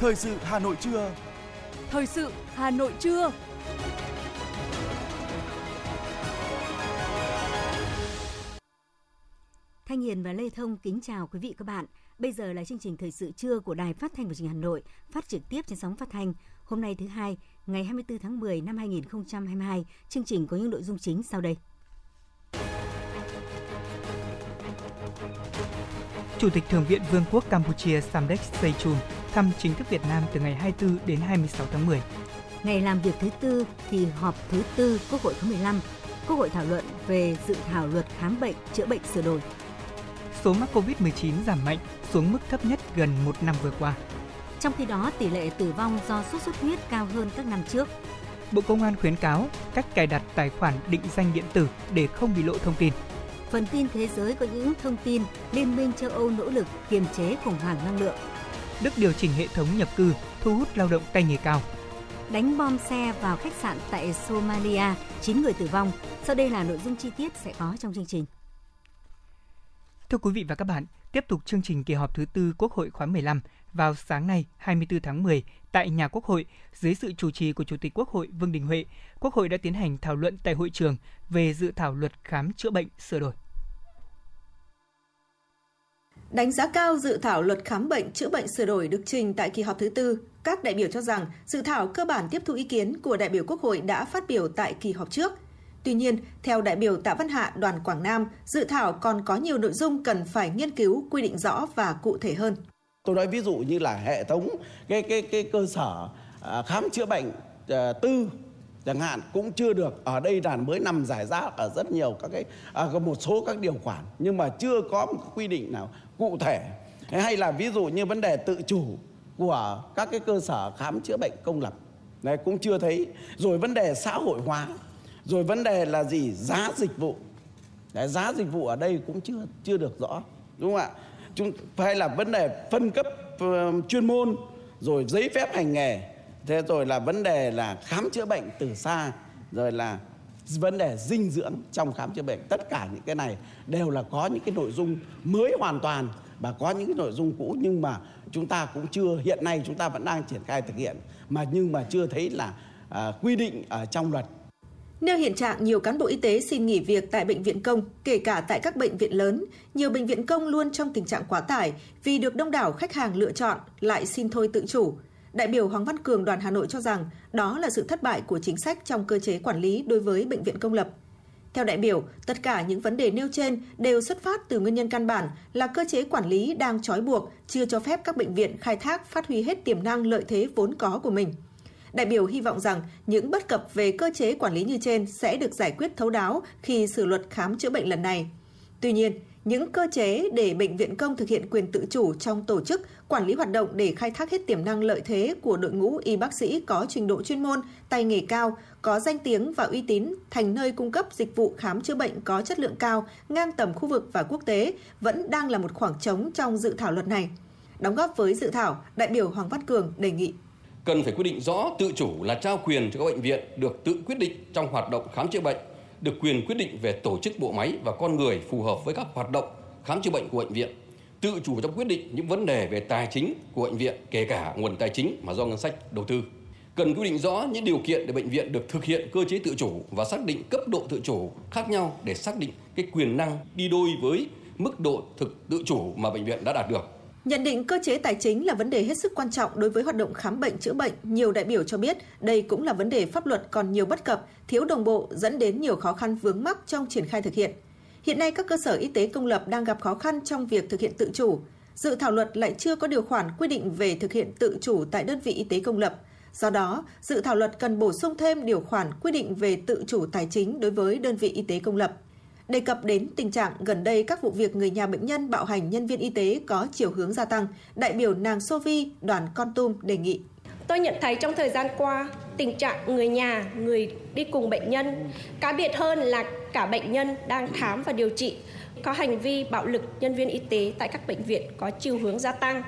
Thời sự Hà Nội trưa. Thời sự Hà Nội trưa. Thanh Hiền và Lê Thông kính chào quý vị các bạn. Bây giờ là chương trình thời sự trưa của Đài Phát thanh và Truyền hình Hà Nội, phát trực tiếp trên sóng phát thanh. Hôm nay thứ hai, ngày 24 tháng 10 năm 2022, chương trình có những nội dung chính sau đây. Chủ tịch Thượng viện Vương quốc Campuchia Samdech Seychun thăm chính thức Việt Nam từ ngày 24 đến 26 tháng 10. Ngày làm việc thứ tư thì họp thứ tư Quốc hội khóa 15, Quốc hội thảo luận về dự thảo luật khám bệnh chữa bệnh sửa đổi. Số mắc COVID-19 giảm mạnh xuống mức thấp nhất gần một năm vừa qua. Trong khi đó, tỷ lệ tử vong do sốt xuất huyết cao hơn các năm trước. Bộ Công an khuyến cáo cách cài đặt tài khoản định danh điện tử để không bị lộ thông tin. Phần tin thế giới có những thông tin Liên minh châu Âu nỗ lực kiềm chế khủng hoảng năng lượng. Đức điều chỉnh hệ thống nhập cư, thu hút lao động tay nghề cao. Đánh bom xe vào khách sạn tại Somalia, 9 người tử vong. Sau đây là nội dung chi tiết sẽ có trong chương trình. Thưa quý vị và các bạn, tiếp tục chương trình kỳ họp thứ tư Quốc hội khóa 15 vào sáng nay 24 tháng 10 tại nhà Quốc hội dưới sự chủ trì của Chủ tịch Quốc hội Vương Đình Huệ, Quốc hội đã tiến hành thảo luận tại hội trường về dự thảo luật khám chữa bệnh sửa đổi. Đánh giá cao dự thảo luật khám bệnh chữa bệnh sửa đổi được trình tại kỳ họp thứ tư, các đại biểu cho rằng dự thảo cơ bản tiếp thu ý kiến của đại biểu Quốc hội đã phát biểu tại kỳ họp trước. Tuy nhiên, theo đại biểu Tạ Văn Hạ, đoàn Quảng Nam, dự thảo còn có nhiều nội dung cần phải nghiên cứu, quy định rõ và cụ thể hơn. Tôi nói ví dụ như là hệ thống cái cái cái cơ sở à, khám chữa bệnh à, tư chẳng hạn cũng chưa được ở đây là mới nằm giải rác ở rất nhiều các cái à, một số các điều khoản nhưng mà chưa có một quy định nào cụ thể. Hay là ví dụ như vấn đề tự chủ của các cái cơ sở khám chữa bệnh công lập. Này cũng chưa thấy. Rồi vấn đề xã hội hóa. Rồi vấn đề là gì? Giá dịch vụ. Đấy, giá dịch vụ ở đây cũng chưa chưa được rõ. Đúng không ạ? Chúng hay là vấn đề phân cấp uh, chuyên môn rồi giấy phép hành nghề. Thế rồi là vấn đề là khám chữa bệnh từ xa rồi là vấn đề dinh dưỡng trong khám chữa bệnh. Tất cả những cái này đều là có những cái nội dung mới hoàn toàn và có những cái nội dung cũ nhưng mà chúng ta cũng chưa hiện nay chúng ta vẫn đang triển khai thực hiện mà nhưng mà chưa thấy là à, quy định ở trong luật. Nêu hiện trạng nhiều cán bộ y tế xin nghỉ việc tại bệnh viện công, kể cả tại các bệnh viện lớn, nhiều bệnh viện công luôn trong tình trạng quá tải vì được đông đảo khách hàng lựa chọn lại xin thôi tự chủ. Đại biểu Hoàng Văn Cường đoàn Hà Nội cho rằng đó là sự thất bại của chính sách trong cơ chế quản lý đối với bệnh viện công lập. Theo đại biểu, tất cả những vấn đề nêu trên đều xuất phát từ nguyên nhân căn bản là cơ chế quản lý đang trói buộc, chưa cho phép các bệnh viện khai thác phát huy hết tiềm năng lợi thế vốn có của mình. Đại biểu hy vọng rằng những bất cập về cơ chế quản lý như trên sẽ được giải quyết thấu đáo khi sửa luật khám chữa bệnh lần này. Tuy nhiên, những cơ chế để bệnh viện công thực hiện quyền tự chủ trong tổ chức, quản lý hoạt động để khai thác hết tiềm năng lợi thế của đội ngũ y bác sĩ có trình độ chuyên môn, tay nghề cao, có danh tiếng và uy tín thành nơi cung cấp dịch vụ khám chữa bệnh có chất lượng cao, ngang tầm khu vực và quốc tế vẫn đang là một khoảng trống trong dự thảo luật này. Đóng góp với dự thảo, đại biểu Hoàng Văn Cường đề nghị cần phải quy định rõ tự chủ là trao quyền cho các bệnh viện được tự quyết định trong hoạt động khám chữa bệnh, được quyền quyết định về tổ chức bộ máy và con người phù hợp với các hoạt động khám chữa bệnh của bệnh viện, tự chủ trong quyết định những vấn đề về tài chính của bệnh viện, kể cả nguồn tài chính mà do ngân sách đầu tư. Cần quy định rõ những điều kiện để bệnh viện được thực hiện cơ chế tự chủ và xác định cấp độ tự chủ khác nhau để xác định cái quyền năng đi đôi với mức độ thực tự chủ mà bệnh viện đã đạt được. Nhận định cơ chế tài chính là vấn đề hết sức quan trọng đối với hoạt động khám bệnh chữa bệnh, nhiều đại biểu cho biết đây cũng là vấn đề pháp luật còn nhiều bất cập, thiếu đồng bộ dẫn đến nhiều khó khăn vướng mắc trong triển khai thực hiện. Hiện nay các cơ sở y tế công lập đang gặp khó khăn trong việc thực hiện tự chủ. Dự thảo luật lại chưa có điều khoản quy định về thực hiện tự chủ tại đơn vị y tế công lập. Do đó, dự thảo luật cần bổ sung thêm điều khoản quy định về tự chủ tài chính đối với đơn vị y tế công lập. Đề cập đến tình trạng gần đây các vụ việc người nhà bệnh nhân bạo hành nhân viên y tế có chiều hướng gia tăng, đại biểu nàng Sovi, đoàn Con Tum đề nghị. Tôi nhận thấy trong thời gian qua, tình trạng người nhà, người đi cùng bệnh nhân, cá biệt hơn là cả bệnh nhân đang khám và điều trị có hành vi bạo lực nhân viên y tế tại các bệnh viện có chiều hướng gia tăng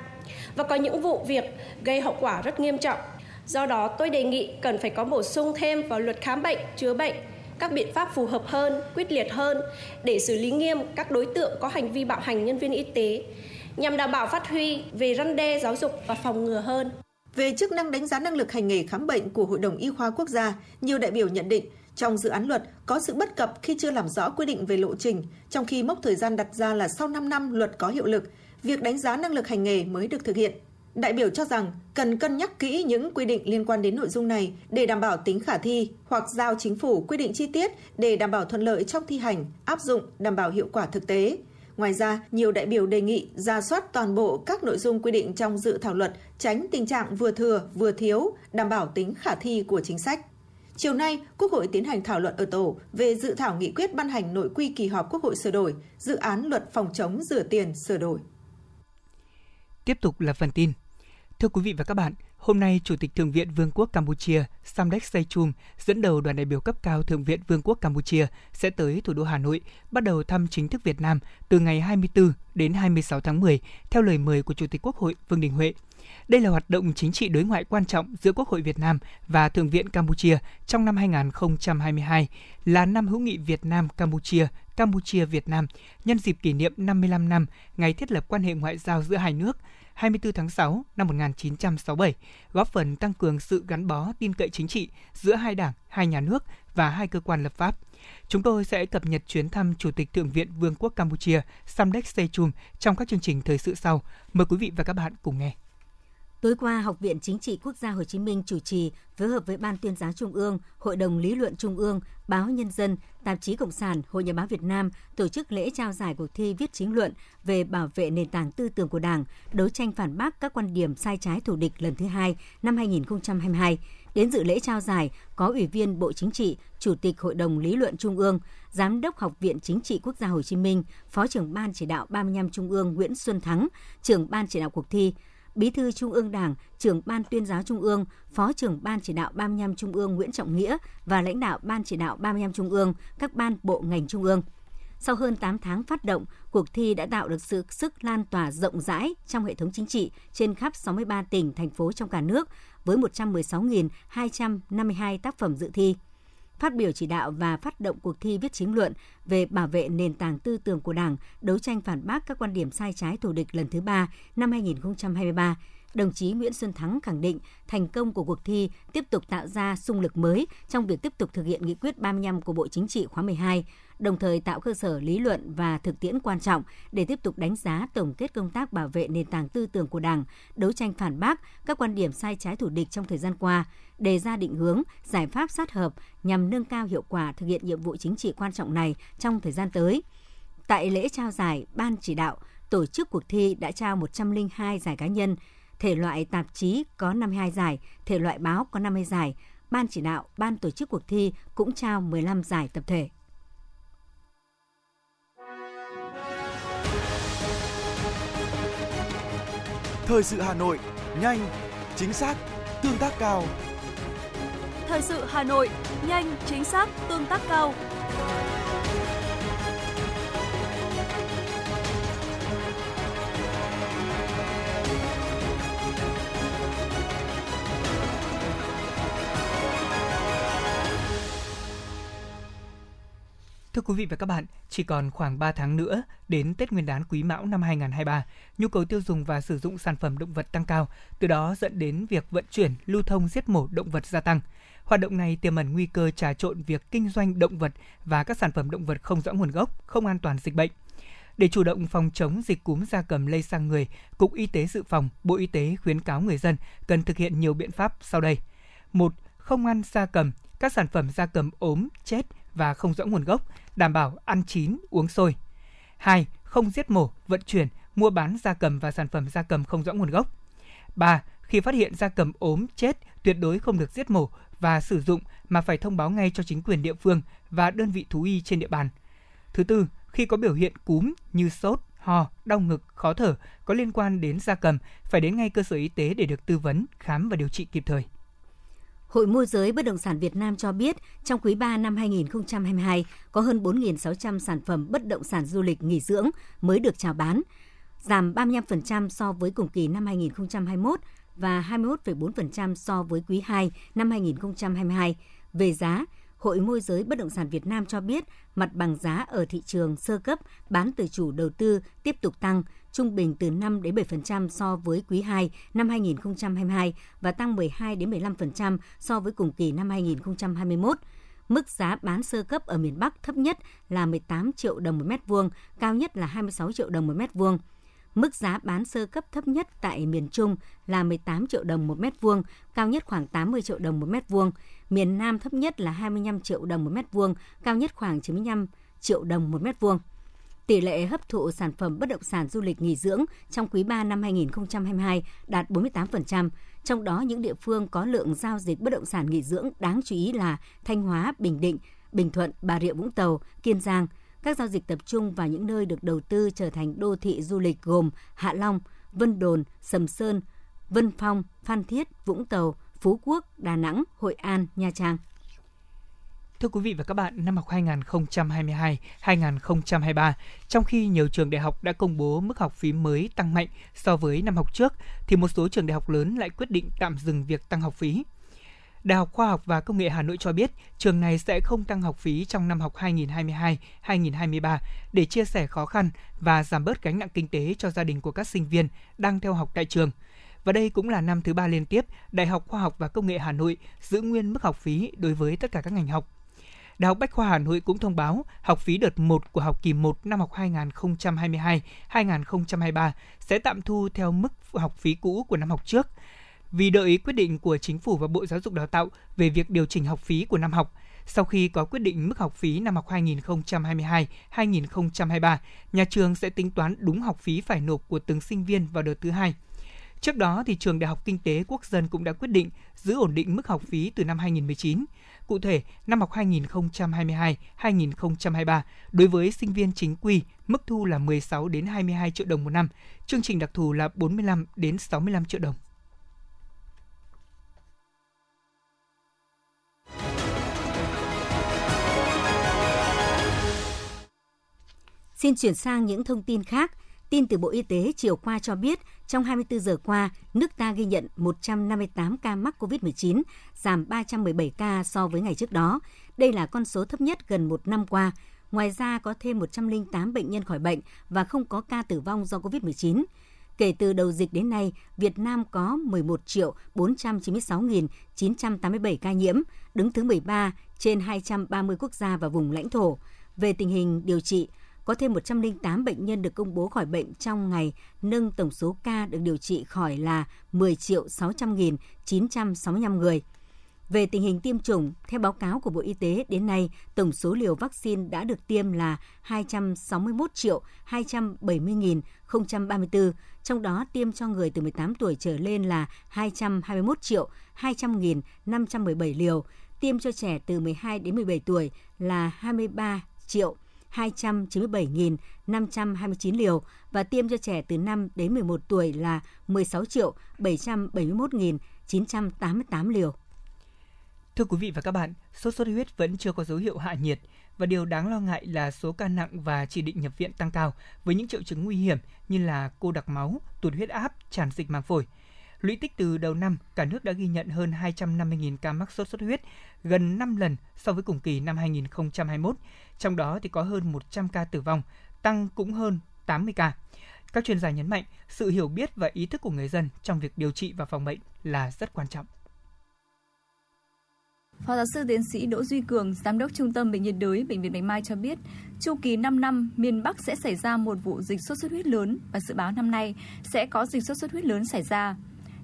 và có những vụ việc gây hậu quả rất nghiêm trọng. Do đó, tôi đề nghị cần phải có bổ sung thêm vào luật khám bệnh, chữa bệnh các biện pháp phù hợp hơn, quyết liệt hơn để xử lý nghiêm các đối tượng có hành vi bạo hành nhân viên y tế nhằm đảm bảo phát huy về răn đe giáo dục và phòng ngừa hơn. Về chức năng đánh giá năng lực hành nghề khám bệnh của Hội đồng Y khoa Quốc gia, nhiều đại biểu nhận định trong dự án luật có sự bất cập khi chưa làm rõ quy định về lộ trình, trong khi mốc thời gian đặt ra là sau 5 năm luật có hiệu lực, việc đánh giá năng lực hành nghề mới được thực hiện. Đại biểu cho rằng cần cân nhắc kỹ những quy định liên quan đến nội dung này để đảm bảo tính khả thi hoặc giao chính phủ quy định chi tiết để đảm bảo thuận lợi trong thi hành, áp dụng, đảm bảo hiệu quả thực tế. Ngoài ra, nhiều đại biểu đề nghị ra soát toàn bộ các nội dung quy định trong dự thảo luật, tránh tình trạng vừa thừa, vừa thiếu, đảm bảo tính khả thi của chính sách. Chiều nay, Quốc hội tiến hành thảo luận ở tổ về dự thảo nghị quyết ban hành nội quy kỳ họp Quốc hội sửa đổi, dự án luật phòng chống rửa tiền sửa đổi. Tiếp tục là phần tin. Thưa quý vị và các bạn, hôm nay Chủ tịch Thượng viện Vương quốc Campuchia Samdech Sechum dẫn đầu đoàn đại biểu cấp cao Thượng viện Vương quốc Campuchia sẽ tới thủ đô Hà Nội, bắt đầu thăm chính thức Việt Nam từ ngày 24 đến 26 tháng 10 theo lời mời của Chủ tịch Quốc hội Vương Đình Huệ. Đây là hoạt động chính trị đối ngoại quan trọng giữa Quốc hội Việt Nam và Thượng viện Campuchia trong năm 2022, là năm hữu nghị Việt Nam Campuchia, Campuchia Việt Nam nhân dịp kỷ niệm 55 năm ngày thiết lập quan hệ ngoại giao giữa hai nước – 24 tháng 6 năm 1967, góp phần tăng cường sự gắn bó tin cậy chính trị giữa hai đảng, hai nhà nước và hai cơ quan lập pháp. Chúng tôi sẽ cập nhật chuyến thăm Chủ tịch Thượng viện Vương quốc Campuchia Samdech Sechum trong các chương trình thời sự sau. Mời quý vị và các bạn cùng nghe. Tối qua, Học viện Chính trị Quốc gia Hồ Chí Minh chủ trì phối hợp với Ban tuyên giáo Trung ương, Hội đồng Lý luận Trung ương, Báo Nhân dân, Tạp chí Cộng sản, Hội Nhà báo Việt Nam tổ chức lễ trao giải cuộc thi viết chính luận về bảo vệ nền tảng tư tưởng của Đảng, đấu tranh phản bác các quan điểm sai trái thù địch lần thứ hai năm 2022. Đến dự lễ trao giải có Ủy viên Bộ Chính trị, Chủ tịch Hội đồng Lý luận Trung ương, Giám đốc Học viện Chính trị Quốc gia Hồ Chí Minh, Phó trưởng Ban chỉ đạo 35 Trung ương Nguyễn Xuân Thắng, trưởng Ban chỉ đạo cuộc thi, Bí thư Trung ương Đảng, trưởng Ban tuyên giáo Trung ương, Phó trưởng Ban chỉ đạo 35 Trung ương Nguyễn Trọng Nghĩa và lãnh đạo Ban chỉ đạo 35 Trung ương, các ban bộ ngành Trung ương. Sau hơn 8 tháng phát động, cuộc thi đã tạo được sự sức lan tỏa rộng rãi trong hệ thống chính trị trên khắp 63 tỉnh, thành phố trong cả nước với 116.252 tác phẩm dự thi phát biểu chỉ đạo và phát động cuộc thi viết chính luận về bảo vệ nền tảng tư tưởng của Đảng, đấu tranh phản bác các quan điểm sai trái thù địch lần thứ ba năm 2023 đồng chí Nguyễn Xuân Thắng khẳng định thành công của cuộc thi tiếp tục tạo ra sung lực mới trong việc tiếp tục thực hiện nghị quyết 35 của Bộ Chính trị khóa 12, đồng thời tạo cơ sở lý luận và thực tiễn quan trọng để tiếp tục đánh giá tổng kết công tác bảo vệ nền tảng tư tưởng của Đảng, đấu tranh phản bác các quan điểm sai trái thủ địch trong thời gian qua, đề ra định hướng, giải pháp sát hợp nhằm nâng cao hiệu quả thực hiện nhiệm vụ chính trị quan trọng này trong thời gian tới. Tại lễ trao giải, Ban chỉ đạo tổ chức cuộc thi đã trao 102 giải cá nhân, thể loại tạp chí có 52 giải, thể loại báo có 50 giải. Ban chỉ đạo, ban tổ chức cuộc thi cũng trao 15 giải tập thể. Thời sự Hà Nội, nhanh, chính xác, tương tác cao. Thời sự Hà Nội, nhanh, chính xác, tương tác cao. Thưa quý vị và các bạn, chỉ còn khoảng 3 tháng nữa đến Tết Nguyên đán Quý Mão năm 2023, nhu cầu tiêu dùng và sử dụng sản phẩm động vật tăng cao, từ đó dẫn đến việc vận chuyển, lưu thông giết mổ động vật gia tăng. Hoạt động này tiềm ẩn nguy cơ trà trộn việc kinh doanh động vật và các sản phẩm động vật không rõ nguồn gốc, không an toàn dịch bệnh. Để chủ động phòng chống dịch cúm gia cầm lây sang người, Cục Y tế Dự phòng, Bộ Y tế khuyến cáo người dân cần thực hiện nhiều biện pháp sau đây. một Không ăn gia cầm, các sản phẩm gia cầm ốm, chết và không rõ nguồn gốc, đảm bảo ăn chín, uống sôi. 2. Không giết mổ, vận chuyển, mua bán gia cầm và sản phẩm gia cầm không rõ nguồn gốc. 3. Khi phát hiện gia cầm ốm, chết, tuyệt đối không được giết mổ và sử dụng mà phải thông báo ngay cho chính quyền địa phương và đơn vị thú y trên địa bàn. Thứ tư, khi có biểu hiện cúm như sốt, ho, đau ngực, khó thở có liên quan đến gia cầm, phải đến ngay cơ sở y tế để được tư vấn, khám và điều trị kịp thời. Hội môi giới bất động sản Việt Nam cho biết, trong quý 3 năm 2022, có hơn 4.600 sản phẩm bất động sản du lịch nghỉ dưỡng mới được chào bán, giảm 35% so với cùng kỳ năm 2021 và 21,4% so với quý 2 năm 2022. Về giá, Hội môi giới bất động sản Việt Nam cho biết mặt bằng giá ở thị trường sơ cấp bán từ chủ đầu tư tiếp tục tăng, trung bình từ 5 đến 7% so với quý 2 năm 2022 và tăng 12 đến 15% so với cùng kỳ năm 2021. Mức giá bán sơ cấp ở miền Bắc thấp nhất là 18 triệu đồng một mét vuông, cao nhất là 26 triệu đồng một mét vuông. Mức giá bán sơ cấp thấp nhất tại miền Trung là 18 triệu đồng một mét vuông, cao nhất khoảng 80 triệu đồng một mét vuông. Miền Nam thấp nhất là 25 triệu đồng một mét vuông, cao nhất khoảng 95 triệu đồng một mét vuông. Tỷ lệ hấp thụ sản phẩm bất động sản du lịch nghỉ dưỡng trong quý 3 năm 2022 đạt 48%, trong đó những địa phương có lượng giao dịch bất động sản nghỉ dưỡng đáng chú ý là Thanh Hóa, Bình Định, Bình Thuận, Bà Rịa Vũng Tàu, Kiên Giang. Các giao dịch tập trung vào những nơi được đầu tư trở thành đô thị du lịch gồm Hạ Long, Vân Đồn, Sầm Sơn, Vân Phong, Phan Thiết, Vũng Tàu, Phú Quốc, Đà Nẵng, Hội An, Nha Trang. Thưa quý vị và các bạn, năm học 2022-2023, trong khi nhiều trường đại học đã công bố mức học phí mới tăng mạnh so với năm học trước, thì một số trường đại học lớn lại quyết định tạm dừng việc tăng học phí. Đại học Khoa học và Công nghệ Hà Nội cho biết trường này sẽ không tăng học phí trong năm học 2022-2023 để chia sẻ khó khăn và giảm bớt gánh nặng kinh tế cho gia đình của các sinh viên đang theo học tại trường. Và đây cũng là năm thứ ba liên tiếp Đại học Khoa học và Công nghệ Hà Nội giữ nguyên mức học phí đối với tất cả các ngành học. Đại học Bách khoa Hà Nội cũng thông báo học phí đợt 1 của học kỳ 1 năm học 2022-2023 sẽ tạm thu theo mức học phí cũ của năm học trước. Vì đợi quyết định của Chính phủ và Bộ Giáo dục Đào tạo về việc điều chỉnh học phí của năm học, sau khi có quyết định mức học phí năm học 2022-2023, nhà trường sẽ tính toán đúng học phí phải nộp của từng sinh viên vào đợt thứ hai. Trước đó, thì Trường Đại học Kinh tế Quốc dân cũng đã quyết định giữ ổn định mức học phí từ năm 2019. Cụ thể, năm học 2022-2023, đối với sinh viên chính quy, mức thu là 16 đến 22 triệu đồng một năm, chương trình đặc thù là 45 đến 65 triệu đồng. Xin chuyển sang những thông tin khác. Tin từ Bộ Y tế chiều qua cho biết, trong 24 giờ qua, nước ta ghi nhận 158 ca mắc COVID-19, giảm 317 ca so với ngày trước đó. Đây là con số thấp nhất gần một năm qua. Ngoài ra, có thêm 108 bệnh nhân khỏi bệnh và không có ca tử vong do COVID-19. Kể từ đầu dịch đến nay, Việt Nam có 11 triệu 496.987 ca nhiễm, đứng thứ 13 trên 230 quốc gia và vùng lãnh thổ. Về tình hình điều trị, có thêm 108 bệnh nhân được công bố khỏi bệnh trong ngày, nâng tổng số ca được điều trị khỏi là 10 triệu 600.965 người. Về tình hình tiêm chủng, theo báo cáo của Bộ Y tế, đến nay, tổng số liều vaccine đã được tiêm là 261 triệu 270.034, trong đó tiêm cho người từ 18 tuổi trở lên là 221 triệu 200.517 liều, tiêm cho trẻ từ 12 đến 17 tuổi là 23 triệu 297.529 liều và tiêm cho trẻ từ 5 đến 11 tuổi là 16 triệu 771.988 liều. Thưa quý vị và các bạn, sốt xuất huyết vẫn chưa có dấu hiệu hạ nhiệt và điều đáng lo ngại là số ca nặng và chỉ định nhập viện tăng cao với những triệu chứng nguy hiểm như là cô đặc máu, tụt huyết áp, tràn dịch màng phổi. Lũy tích từ đầu năm, cả nước đã ghi nhận hơn 250.000 ca mắc sốt xuất huyết, gần 5 lần so với cùng kỳ năm 2021. Trong đó thì có hơn 100 ca tử vong, tăng cũng hơn 80 ca. Các chuyên gia nhấn mạnh, sự hiểu biết và ý thức của người dân trong việc điều trị và phòng bệnh là rất quan trọng. Phó giáo sư tiến sĩ Đỗ Duy Cường, giám đốc Trung tâm Bệnh nhiệt đới Bệnh viện Bạch Mai cho biết, chu kỳ 5 năm miền Bắc sẽ xảy ra một vụ dịch sốt xuất huyết lớn và dự báo năm nay sẽ có dịch sốt xuất huyết lớn xảy ra.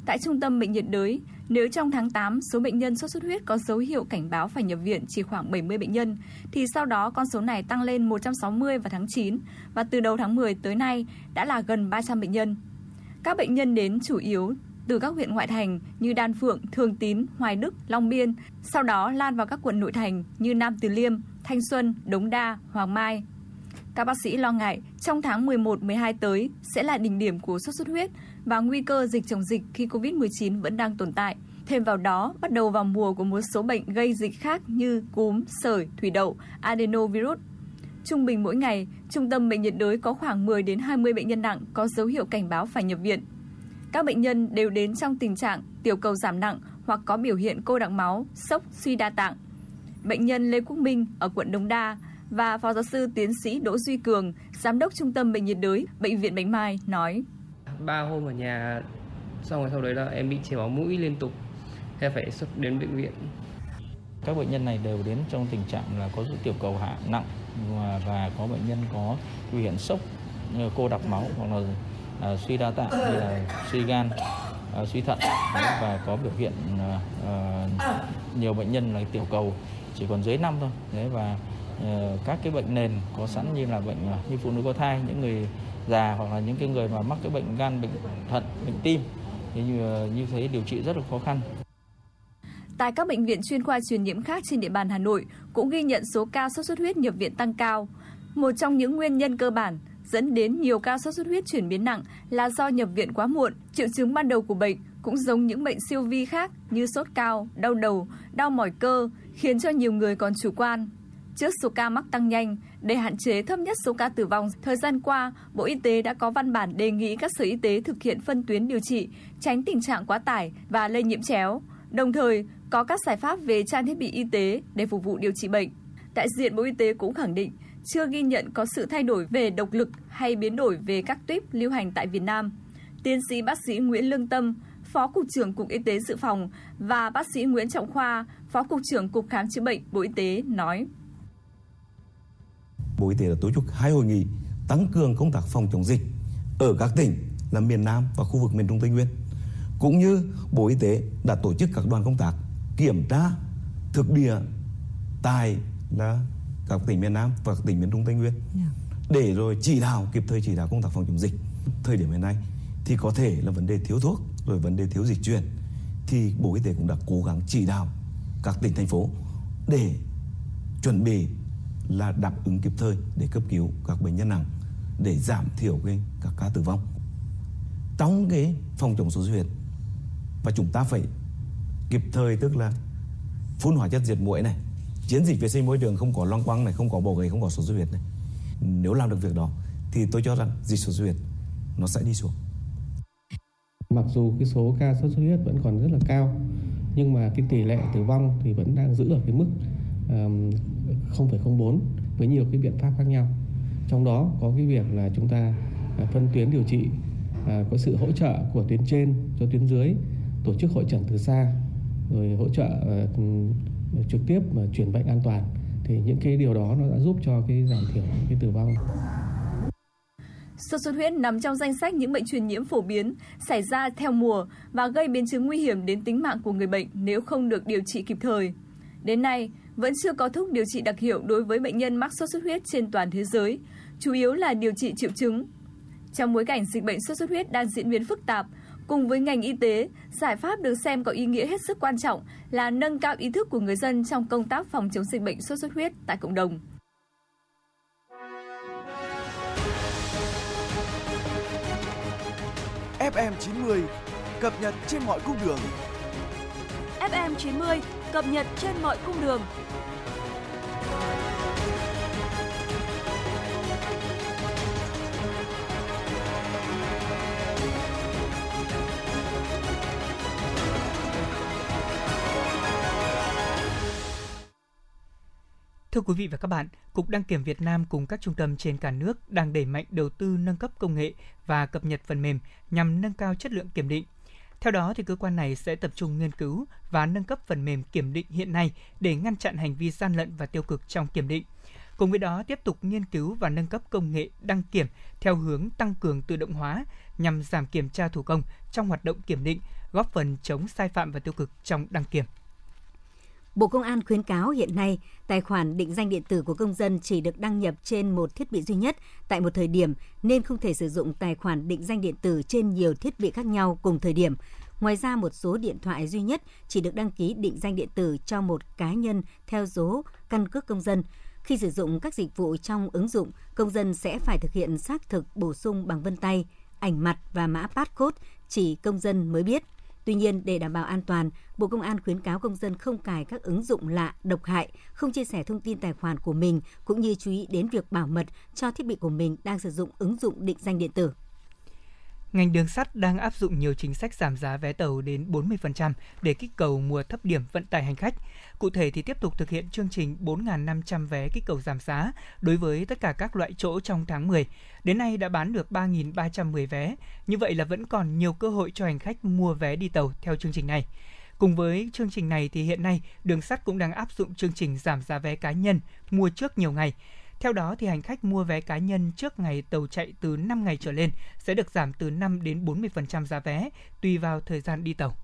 Tại Trung tâm Bệnh nhiệt đới, nếu trong tháng 8 số bệnh nhân sốt xuất huyết có dấu hiệu cảnh báo phải nhập viện chỉ khoảng 70 bệnh nhân, thì sau đó con số này tăng lên 160 vào tháng 9 và từ đầu tháng 10 tới nay đã là gần 300 bệnh nhân. Các bệnh nhân đến chủ yếu từ các huyện ngoại thành như Đan Phượng, Thường Tín, Hoài Đức, Long Biên, sau đó lan vào các quận nội thành như Nam Từ Liêm, Thanh Xuân, Đống Đa, Hoàng Mai. Các bác sĩ lo ngại trong tháng 11-12 tới sẽ là đỉnh điểm của sốt xuất huyết và nguy cơ dịch chồng dịch khi COVID-19 vẫn đang tồn tại. Thêm vào đó, bắt đầu vào mùa của một số bệnh gây dịch khác như cúm, sởi, thủy đậu, adenovirus. Trung bình mỗi ngày, trung tâm bệnh nhiệt đới có khoảng 10 đến 20 bệnh nhân nặng có dấu hiệu cảnh báo phải nhập viện. Các bệnh nhân đều đến trong tình trạng tiểu cầu giảm nặng hoặc có biểu hiện cô đặc máu, sốc, suy đa tạng. bệnh nhân Lê Quốc Minh ở quận Đống Đa và Phó giáo sư tiến sĩ Đỗ Duy Cường, Giám đốc Trung tâm Bệnh nhiệt đới Bệnh viện Bạch Mai nói. Ba hôm ở nhà, xong rồi sau đấy là em bị chảy máu mũi liên tục, em phải xuất đến bệnh viện. Các bệnh nhân này đều đến trong tình trạng là có tiểu cầu hạ nặng và, và có bệnh nhân có biểu hiện sốc cô đặc máu hoặc là uh, suy đa tạng như là suy gan uh, suy thận và có biểu hiện uh, nhiều bệnh nhân là tiểu cầu chỉ còn dưới 5 thôi đấy và Ờ, các cái bệnh nền có sẵn như là bệnh ờ, như phụ nữ có thai những người già hoặc là những cái người mà mắc cái bệnh gan bệnh thận bệnh tim thì như ờ, như thế điều trị rất là khó khăn Tại các bệnh viện chuyên khoa truyền nhiễm khác trên địa bàn Hà Nội cũng ghi nhận số ca sốt xuất huyết nhập viện tăng cao. Một trong những nguyên nhân cơ bản dẫn đến nhiều ca sốt xuất huyết chuyển biến nặng là do nhập viện quá muộn. Triệu chứng ban đầu của bệnh cũng giống những bệnh siêu vi khác như sốt cao, đau đầu, đau mỏi cơ, khiến cho nhiều người còn chủ quan. Trước số ca mắc tăng nhanh, để hạn chế thấp nhất số ca tử vong, thời gian qua, Bộ Y tế đã có văn bản đề nghị các sở y tế thực hiện phân tuyến điều trị, tránh tình trạng quá tải và lây nhiễm chéo. Đồng thời, có các giải pháp về trang thiết bị y tế để phục vụ điều trị bệnh. Đại diện Bộ Y tế cũng khẳng định chưa ghi nhận có sự thay đổi về độc lực hay biến đổi về các tuyếp lưu hành tại Việt Nam. Tiến sĩ bác sĩ Nguyễn Lương Tâm, Phó Cục trưởng Cục Y tế Dự phòng và bác sĩ Nguyễn Trọng Khoa, Phó Cục trưởng Cục Khám chữa bệnh Bộ Y tế nói. Bộ Y tế đã tổ chức hai hội nghị tăng cường công tác phòng chống dịch ở các tỉnh là miền Nam và khu vực miền Trung Tây Nguyên. Cũng như Bộ Y tế đã tổ chức các đoàn công tác kiểm tra thực địa tại là các tỉnh miền Nam và các tỉnh miền Trung Tây Nguyên yeah. để rồi chỉ đạo kịp thời chỉ đạo công tác phòng chống dịch. Thời điểm hiện nay thì có thể là vấn đề thiếu thuốc rồi vấn đề thiếu dịch truyền thì Bộ Y tế cũng đã cố gắng chỉ đạo các tỉnh thành phố để chuẩn bị là đáp ứng kịp thời để cấp cứu các bệnh nhân nặng để giảm thiểu cái các ca tử vong. Trong cái phòng chống sốt xuất huyết và chúng ta phải kịp thời tức là phun hóa chất diệt muỗi này chiến dịch vệ sinh môi trường không có loang quăng này không có bọ gậy không có sốt xuất huyết này nếu làm được việc đó thì tôi cho rằng dịch sốt xuất huyết nó sẽ đi xuống mặc dù cái số ca sốt xuất huyết vẫn còn rất là cao nhưng mà cái tỷ lệ tử vong thì vẫn đang giữ ở cái mức um, 0,04 với nhiều cái biện pháp khác nhau trong đó có cái việc là chúng ta à, phân tuyến điều trị à, có sự hỗ trợ của tuyến trên cho tuyến dưới tổ chức hội chẩn từ xa rồi hỗ trợ à, trực tiếp mà chuyển bệnh an toàn thì những cái điều đó nó đã giúp cho cái giảm thiểu cái tử vong. Sốt xuất huyết nằm trong danh sách những bệnh truyền nhiễm phổ biến xảy ra theo mùa và gây biến chứng nguy hiểm đến tính mạng của người bệnh nếu không được điều trị kịp thời. Đến nay, vẫn chưa có thuốc điều trị đặc hiệu đối với bệnh nhân mắc sốt xuất huyết trên toàn thế giới, chủ yếu là điều trị triệu chứng. Trong bối cảnh dịch bệnh sốt xuất huyết đang diễn biến phức tạp, Cùng với ngành y tế, giải pháp được xem có ý nghĩa hết sức quan trọng là nâng cao ý thức của người dân trong công tác phòng chống dịch bệnh sốt xuất huyết tại cộng đồng. FM 90 cập nhật trên mọi cung đường. FM 90 cập nhật trên mọi cung đường. Thưa quý vị và các bạn, Cục Đăng kiểm Việt Nam cùng các trung tâm trên cả nước đang đẩy mạnh đầu tư nâng cấp công nghệ và cập nhật phần mềm nhằm nâng cao chất lượng kiểm định. Theo đó, thì cơ quan này sẽ tập trung nghiên cứu và nâng cấp phần mềm kiểm định hiện nay để ngăn chặn hành vi gian lận và tiêu cực trong kiểm định. Cùng với đó, tiếp tục nghiên cứu và nâng cấp công nghệ đăng kiểm theo hướng tăng cường tự động hóa nhằm giảm kiểm tra thủ công trong hoạt động kiểm định, góp phần chống sai phạm và tiêu cực trong đăng kiểm. Bộ Công an khuyến cáo hiện nay, tài khoản định danh điện tử của công dân chỉ được đăng nhập trên một thiết bị duy nhất tại một thời điểm nên không thể sử dụng tài khoản định danh điện tử trên nhiều thiết bị khác nhau cùng thời điểm. Ngoài ra, một số điện thoại duy nhất chỉ được đăng ký định danh điện tử cho một cá nhân theo số căn cước công dân. Khi sử dụng các dịch vụ trong ứng dụng, công dân sẽ phải thực hiện xác thực bổ sung bằng vân tay, ảnh mặt và mã passcode chỉ công dân mới biết – Tuy nhiên, để đảm bảo an toàn, Bộ Công an khuyến cáo công dân không cài các ứng dụng lạ, độc hại, không chia sẻ thông tin tài khoản của mình cũng như chú ý đến việc bảo mật cho thiết bị của mình đang sử dụng ứng dụng định danh điện tử ngành đường sắt đang áp dụng nhiều chính sách giảm giá vé tàu đến 40% để kích cầu mùa thấp điểm vận tải hành khách. Cụ thể thì tiếp tục thực hiện chương trình 4.500 vé kích cầu giảm giá đối với tất cả các loại chỗ trong tháng 10. Đến nay đã bán được 3.310 vé. Như vậy là vẫn còn nhiều cơ hội cho hành khách mua vé đi tàu theo chương trình này. Cùng với chương trình này thì hiện nay đường sắt cũng đang áp dụng chương trình giảm giá vé cá nhân mua trước nhiều ngày. Theo đó thì hành khách mua vé cá nhân trước ngày tàu chạy từ 5 ngày trở lên sẽ được giảm từ 5 đến 40% giá vé tùy vào thời gian đi tàu.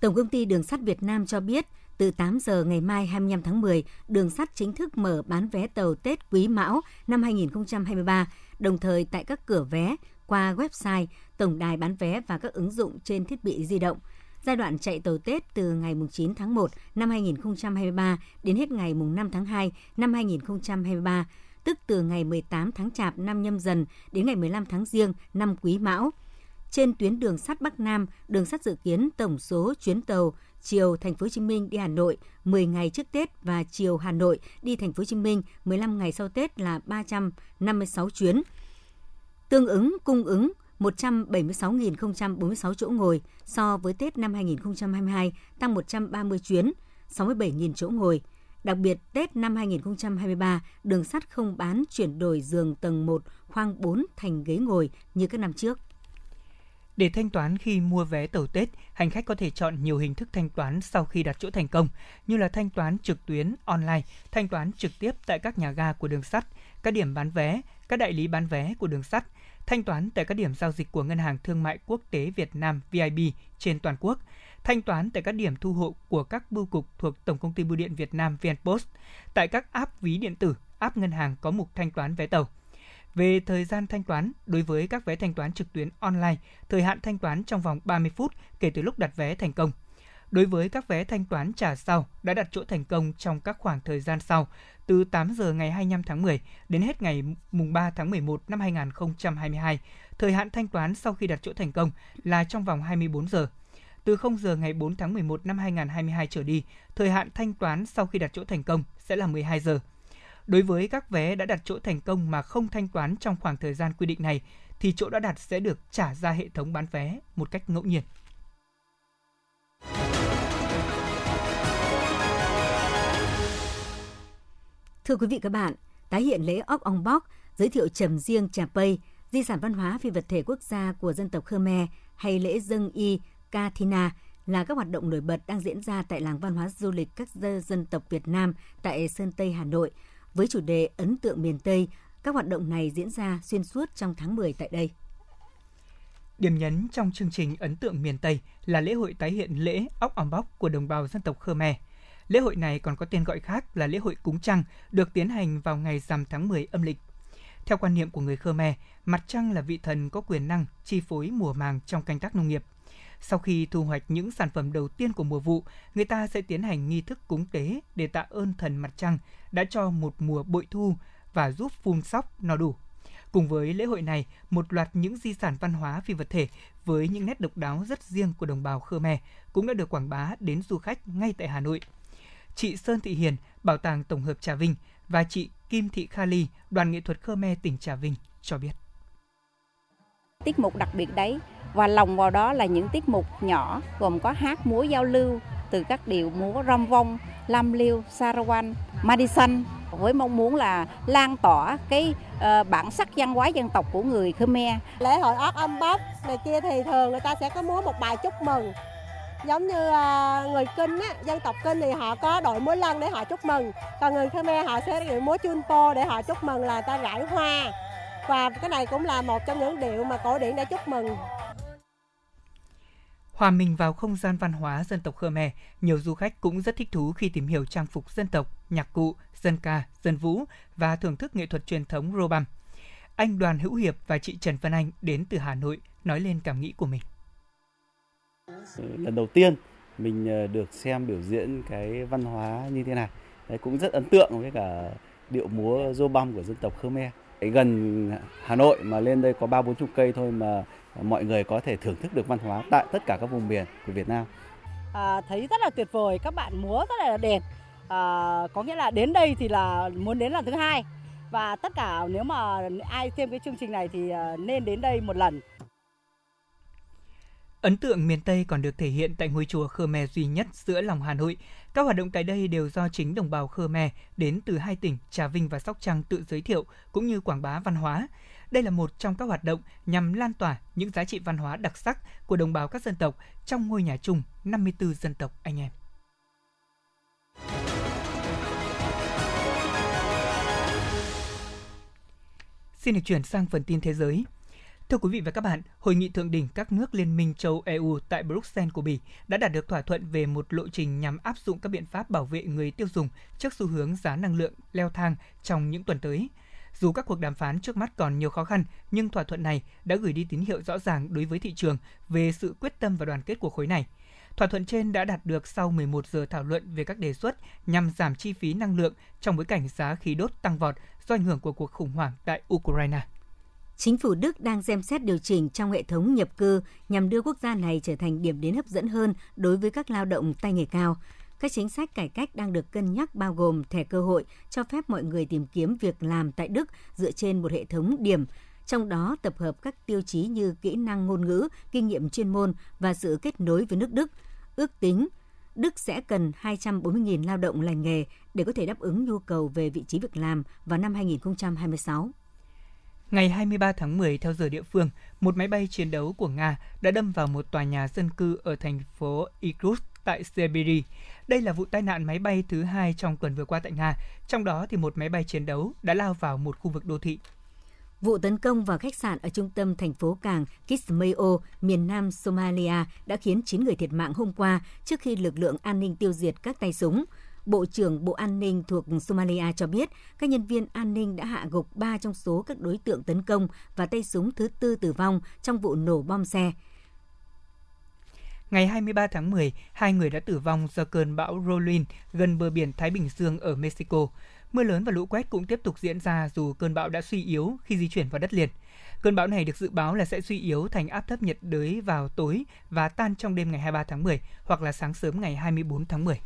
Tổng công ty Đường sắt Việt Nam cho biết, từ 8 giờ ngày mai 25 tháng 10, đường sắt chính thức mở bán vé tàu Tết Quý Mão năm 2023, đồng thời tại các cửa vé qua website, tổng đài bán vé và các ứng dụng trên thiết bị di động. Giai đoạn chạy tàu Tết từ ngày 9 tháng 1 năm 2023 đến hết ngày 5 tháng 2 năm 2023, tức từ ngày 18 tháng Chạp năm nhâm dần đến ngày 15 tháng Giêng năm Quý Mão. Trên tuyến đường sắt Bắc Nam, đường sắt dự kiến tổng số chuyến tàu chiều Thành phố Hồ Chí Minh đi Hà Nội 10 ngày trước Tết và chiều Hà Nội đi Thành phố Hồ Chí Minh 15 ngày sau Tết là 356 chuyến. Tương ứng cung ứng 176.046 chỗ ngồi so với Tết năm 2022, tăng 130 chuyến, 67.000 chỗ ngồi. Đặc biệt, Tết năm 2023, đường sắt không bán chuyển đổi giường tầng 1, khoang 4 thành ghế ngồi như các năm trước. Để thanh toán khi mua vé tàu Tết, hành khách có thể chọn nhiều hình thức thanh toán sau khi đặt chỗ thành công, như là thanh toán trực tuyến, online, thanh toán trực tiếp tại các nhà ga của đường sắt, các điểm bán vé, các đại lý bán vé của đường sắt, thanh toán tại các điểm giao dịch của Ngân hàng Thương mại Quốc tế Việt Nam VIB trên toàn quốc, thanh toán tại các điểm thu hộ của các bưu cục thuộc Tổng công ty Bưu điện Việt Nam VnPost, tại các app ví điện tử, app ngân hàng có mục thanh toán vé tàu. Về thời gian thanh toán, đối với các vé thanh toán trực tuyến online, thời hạn thanh toán trong vòng 30 phút kể từ lúc đặt vé thành công. Đối với các vé thanh toán trả sau đã đặt chỗ thành công trong các khoảng thời gian sau, từ 8 giờ ngày 25 tháng 10 đến hết ngày mùng 3 tháng 11 năm 2022, thời hạn thanh toán sau khi đặt chỗ thành công là trong vòng 24 giờ. Từ 0 giờ ngày 4 tháng 11 năm 2022 trở đi, thời hạn thanh toán sau khi đặt chỗ thành công sẽ là 12 giờ. Đối với các vé đã đặt chỗ thành công mà không thanh toán trong khoảng thời gian quy định này, thì chỗ đã đặt sẽ được trả ra hệ thống bán vé một cách ngẫu nhiên. Thưa quý vị các bạn, tái hiện lễ ốc ong bóc, giới thiệu trầm riêng trà pây, di sản văn hóa phi vật thể quốc gia của dân tộc Khmer hay lễ dân y Katina là các hoạt động nổi bật đang diễn ra tại làng văn hóa du lịch các dân tộc Việt Nam tại Sơn Tây, Hà Nội. Với chủ đề Ấn tượng miền Tây, các hoạt động này diễn ra xuyên suốt trong tháng 10 tại đây. Điểm nhấn trong chương trình Ấn tượng miền Tây là lễ hội tái hiện lễ ốc ong bóc của đồng bào dân tộc Khmer – Lễ hội này còn có tên gọi khác là lễ hội cúng trăng, được tiến hành vào ngày rằm tháng 10 âm lịch. Theo quan niệm của người Khmer, mặt trăng là vị thần có quyền năng chi phối mùa màng trong canh tác nông nghiệp. Sau khi thu hoạch những sản phẩm đầu tiên của mùa vụ, người ta sẽ tiến hành nghi thức cúng tế để tạ ơn thần mặt trăng đã cho một mùa bội thu và giúp phun sóc no đủ. Cùng với lễ hội này, một loạt những di sản văn hóa phi vật thể với những nét độc đáo rất riêng của đồng bào Khmer cũng đã được quảng bá đến du khách ngay tại Hà Nội – chị Sơn Thị Hiền, Bảo tàng Tổng hợp Trà Vinh và chị Kim Thị Kha Ly, Đoàn nghệ thuật Khmer tỉnh Trà Vinh cho biết. Tiết mục đặc biệt đấy và lòng vào đó là những tiết mục nhỏ gồm có hát múa giao lưu từ các điệu múa rong vong, lam liêu, sarawan, madison với mong muốn là lan tỏa cái uh, bản sắc văn hóa dân tộc của người Khmer. Lễ hội ốc âm bốc này kia thì thường người ta sẽ có múa một bài chúc mừng giống như à, người kinh á, dân tộc kinh thì họ có đội múa lân để họ chúc mừng còn người khmer họ sẽ điệu múa chunpo để họ chúc mừng là ta rải hoa và cái này cũng là một trong những điệu mà cổ điển để chúc mừng Hòa mình vào không gian văn hóa dân tộc Khmer, nhiều du khách cũng rất thích thú khi tìm hiểu trang phục dân tộc, nhạc cụ, dân ca, dân vũ và thưởng thức nghệ thuật truyền thống Robam. Anh Đoàn Hữu Hiệp và chị Trần Văn Anh đến từ Hà Nội nói lên cảm nghĩ của mình. Lần đầu tiên mình ờ, được xem biểu diễn cái văn hóa như thế này. Đấy, cũng rất ấn tượng với cả điệu múa dô băm của dân tộc Khmer. Gần Hà Nội mà lên đây có ba bốn chục cây thôi mà mọi người có thể thưởng thức được văn hóa tại tất cả các vùng miền của Việt Nam. À, thấy rất là tuyệt vời, các bạn múa rất là đẹp. À, có nghĩa là đến đây thì là muốn đến lần thứ hai và tất cả nếu mà ai xem cái chương trình này thì ờ, nên đến đây một lần Ấn tượng miền Tây còn được thể hiện tại ngôi chùa Khmer duy nhất giữa lòng Hà Nội. Các hoạt động tại đây đều do chính đồng bào Khmer đến từ hai tỉnh Trà Vinh và Sóc Trăng tự giới thiệu cũng như quảng bá văn hóa. Đây là một trong các hoạt động nhằm lan tỏa những giá trị văn hóa đặc sắc của đồng bào các dân tộc trong ngôi nhà chung 54 dân tộc anh em. Xin được chuyển sang phần tin thế giới. Thưa quý vị và các bạn, Hội nghị thượng đỉnh các nước Liên minh châu EU tại Bruxelles của Bỉ đã đạt được thỏa thuận về một lộ trình nhằm áp dụng các biện pháp bảo vệ người tiêu dùng trước xu hướng giá năng lượng leo thang trong những tuần tới. Dù các cuộc đàm phán trước mắt còn nhiều khó khăn, nhưng thỏa thuận này đã gửi đi tín hiệu rõ ràng đối với thị trường về sự quyết tâm và đoàn kết của khối này. Thỏa thuận trên đã đạt được sau 11 giờ thảo luận về các đề xuất nhằm giảm chi phí năng lượng trong bối cảnh giá khí đốt tăng vọt do ảnh hưởng của cuộc khủng hoảng tại Ukraine. Chính phủ Đức đang xem xét điều chỉnh trong hệ thống nhập cư nhằm đưa quốc gia này trở thành điểm đến hấp dẫn hơn đối với các lao động tay nghề cao. Các chính sách cải cách đang được cân nhắc bao gồm thẻ cơ hội cho phép mọi người tìm kiếm việc làm tại Đức dựa trên một hệ thống điểm, trong đó tập hợp các tiêu chí như kỹ năng ngôn ngữ, kinh nghiệm chuyên môn và sự kết nối với nước Đức. Ước tính Đức sẽ cần 240.000 lao động lành nghề để có thể đáp ứng nhu cầu về vị trí việc làm vào năm 2026. Ngày 23 tháng 10 theo giờ địa phương, một máy bay chiến đấu của Nga đã đâm vào một tòa nhà dân cư ở thành phố Irkutsk tại Siberia. Đây là vụ tai nạn máy bay thứ hai trong tuần vừa qua tại Nga, trong đó thì một máy bay chiến đấu đã lao vào một khu vực đô thị. Vụ tấn công vào khách sạn ở trung tâm thành phố cảng Kismayo, miền nam Somalia đã khiến 9 người thiệt mạng hôm qua trước khi lực lượng an ninh tiêu diệt các tay súng. Bộ trưởng Bộ An ninh thuộc Somalia cho biết các nhân viên an ninh đã hạ gục 3 trong số các đối tượng tấn công và tay súng thứ tư tử vong trong vụ nổ bom xe. Ngày 23 tháng 10, hai người đã tử vong do cơn bão Rolin gần bờ biển Thái Bình Dương ở Mexico. Mưa lớn và lũ quét cũng tiếp tục diễn ra dù cơn bão đã suy yếu khi di chuyển vào đất liền. Cơn bão này được dự báo là sẽ suy yếu thành áp thấp nhiệt đới vào tối và tan trong đêm ngày 23 tháng 10 hoặc là sáng sớm ngày 24 tháng 10.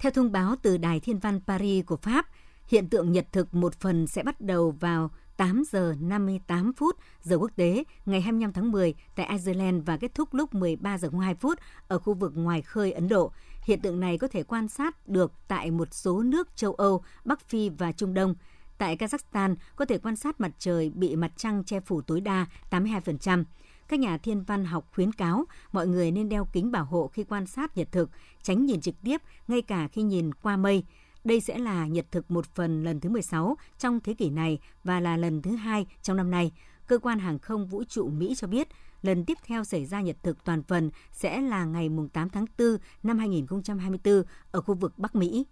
Theo thông báo từ Đài Thiên văn Paris của Pháp, hiện tượng nhật thực một phần sẽ bắt đầu vào 8 giờ 58 phút giờ quốc tế ngày 25 tháng 10 tại Iceland và kết thúc lúc 13 giờ 02 phút ở khu vực ngoài khơi Ấn Độ. Hiện tượng này có thể quan sát được tại một số nước châu Âu, Bắc Phi và Trung Đông. Tại Kazakhstan, có thể quan sát mặt trời bị mặt trăng che phủ tối đa 82%. Các nhà thiên văn học khuyến cáo mọi người nên đeo kính bảo hộ khi quan sát nhật thực, tránh nhìn trực tiếp ngay cả khi nhìn qua mây. Đây sẽ là nhật thực một phần lần thứ 16 trong thế kỷ này và là lần thứ hai trong năm nay. Cơ quan hàng không vũ trụ Mỹ cho biết lần tiếp theo xảy ra nhật thực toàn phần sẽ là ngày 8 tháng 4 năm 2024 ở khu vực Bắc Mỹ.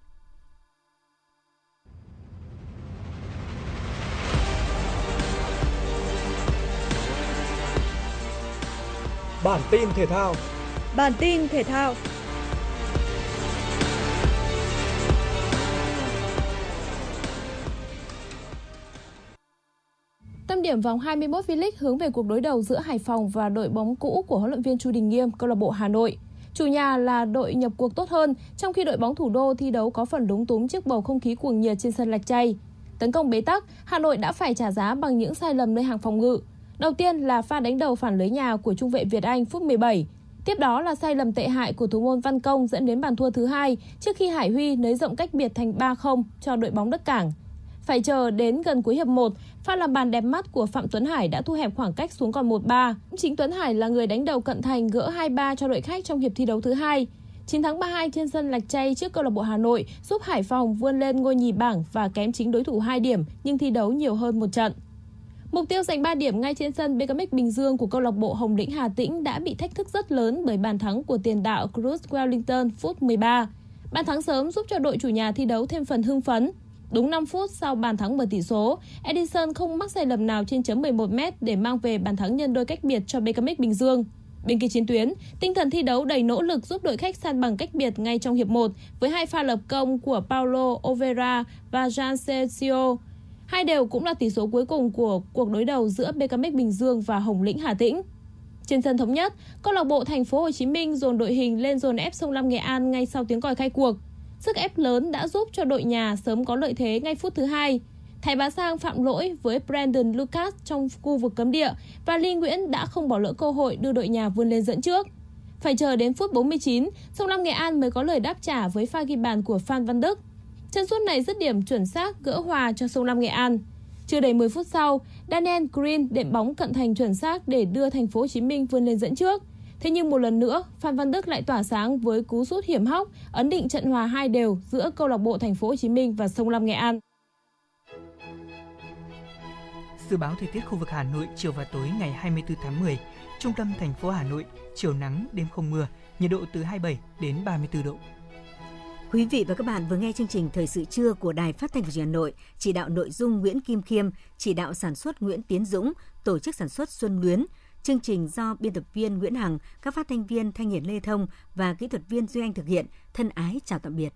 Bản tin thể thao Bản tin thể thao Tâm điểm vòng 21 V-League hướng về cuộc đối đầu giữa Hải Phòng và đội bóng cũ của huấn luyện viên Chu Đình Nghiêm, câu lạc bộ Hà Nội. Chủ nhà là đội nhập cuộc tốt hơn, trong khi đội bóng thủ đô thi đấu có phần đúng túng trước bầu không khí cuồng nhiệt trên sân Lạch chay Tấn công bế tắc, Hà Nội đã phải trả giá bằng những sai lầm nơi hàng phòng ngự. Đầu tiên là pha đánh đầu phản lưới nhà của trung vệ Việt Anh phút 17. Tiếp đó là sai lầm tệ hại của thủ môn Văn Công dẫn đến bàn thua thứ hai trước khi Hải Huy nới rộng cách biệt thành 3-0 cho đội bóng đất cảng. Phải chờ đến gần cuối hiệp 1, pha làm bàn đẹp mắt của Phạm Tuấn Hải đã thu hẹp khoảng cách xuống còn 1-3. Chính Tuấn Hải là người đánh đầu cận thành gỡ 2-3 cho đội khách trong hiệp thi đấu thứ hai. Chiến thắng 3-2 trên sân Lạch chay trước câu lạc bộ Hà Nội giúp Hải Phòng vươn lên ngôi nhì bảng và kém chính đối thủ 2 điểm nhưng thi đấu nhiều hơn một trận. Mục tiêu giành 3 điểm ngay trên sân BKMX Bình Dương của câu lạc bộ Hồng Lĩnh Hà Tĩnh đã bị thách thức rất lớn bởi bàn thắng của tiền đạo Cruz Wellington phút 13. Bàn thắng sớm giúp cho đội chủ nhà thi đấu thêm phần hưng phấn. Đúng 5 phút sau bàn thắng mở tỷ số, Edison không mắc sai lầm nào trên chấm 11m để mang về bàn thắng nhân đôi cách biệt cho BKMX Bình Dương. Bên kia chiến tuyến, tinh thần thi đấu đầy nỗ lực giúp đội khách san bằng cách biệt ngay trong hiệp 1 với hai pha lập công của Paulo Overa và Jan Sergio. Hai đều cũng là tỷ số cuối cùng của cuộc đối đầu giữa BKMX Bình Dương và Hồng Lĩnh Hà Tĩnh. Trên sân thống nhất, câu lạc bộ Thành phố Hồ Chí Minh dồn đội hình lên dồn ép sông Lam Nghệ An ngay sau tiếng còi khai cuộc. Sức ép lớn đã giúp cho đội nhà sớm có lợi thế ngay phút thứ hai. Thái Bá Sang phạm lỗi với Brandon Lucas trong khu vực cấm địa và Lee Nguyễn đã không bỏ lỡ cơ hội đưa đội nhà vươn lên dẫn trước. Phải chờ đến phút 49, Sông Lam Nghệ An mới có lời đáp trả với pha ghi bàn của Phan Văn Đức. Chân sút này dứt điểm chuẩn xác gỡ hòa cho Sông Lam Nghệ An. Chưa đầy 10 phút sau, Daniel Green đệm bóng cận thành chuẩn xác để đưa thành phố Hồ Chí Minh vươn lên dẫn trước. Thế nhưng một lần nữa, Phan Văn Đức lại tỏa sáng với cú sút hiểm hóc, ấn định trận hòa hai đều giữa câu lạc bộ Thành phố Hồ Chí Minh và Sông Lam Nghệ An. Dự báo thời tiết khu vực Hà Nội chiều và tối ngày 24 tháng 10, trung tâm thành phố Hà Nội chiều nắng, đêm không mưa, nhiệt độ từ 27 đến 34 độ. Quý vị và các bạn vừa nghe chương trình Thời sự trưa của Đài Phát thanh và Truyền hình Hà Nội, chỉ đạo nội dung Nguyễn Kim Khiêm, chỉ đạo sản xuất Nguyễn Tiến Dũng, tổ chức sản xuất Xuân Luyến. Chương trình do biên tập viên Nguyễn Hằng, các phát thanh viên Thanh Hiển Lê Thông và kỹ thuật viên Duy Anh thực hiện. Thân ái chào tạm biệt.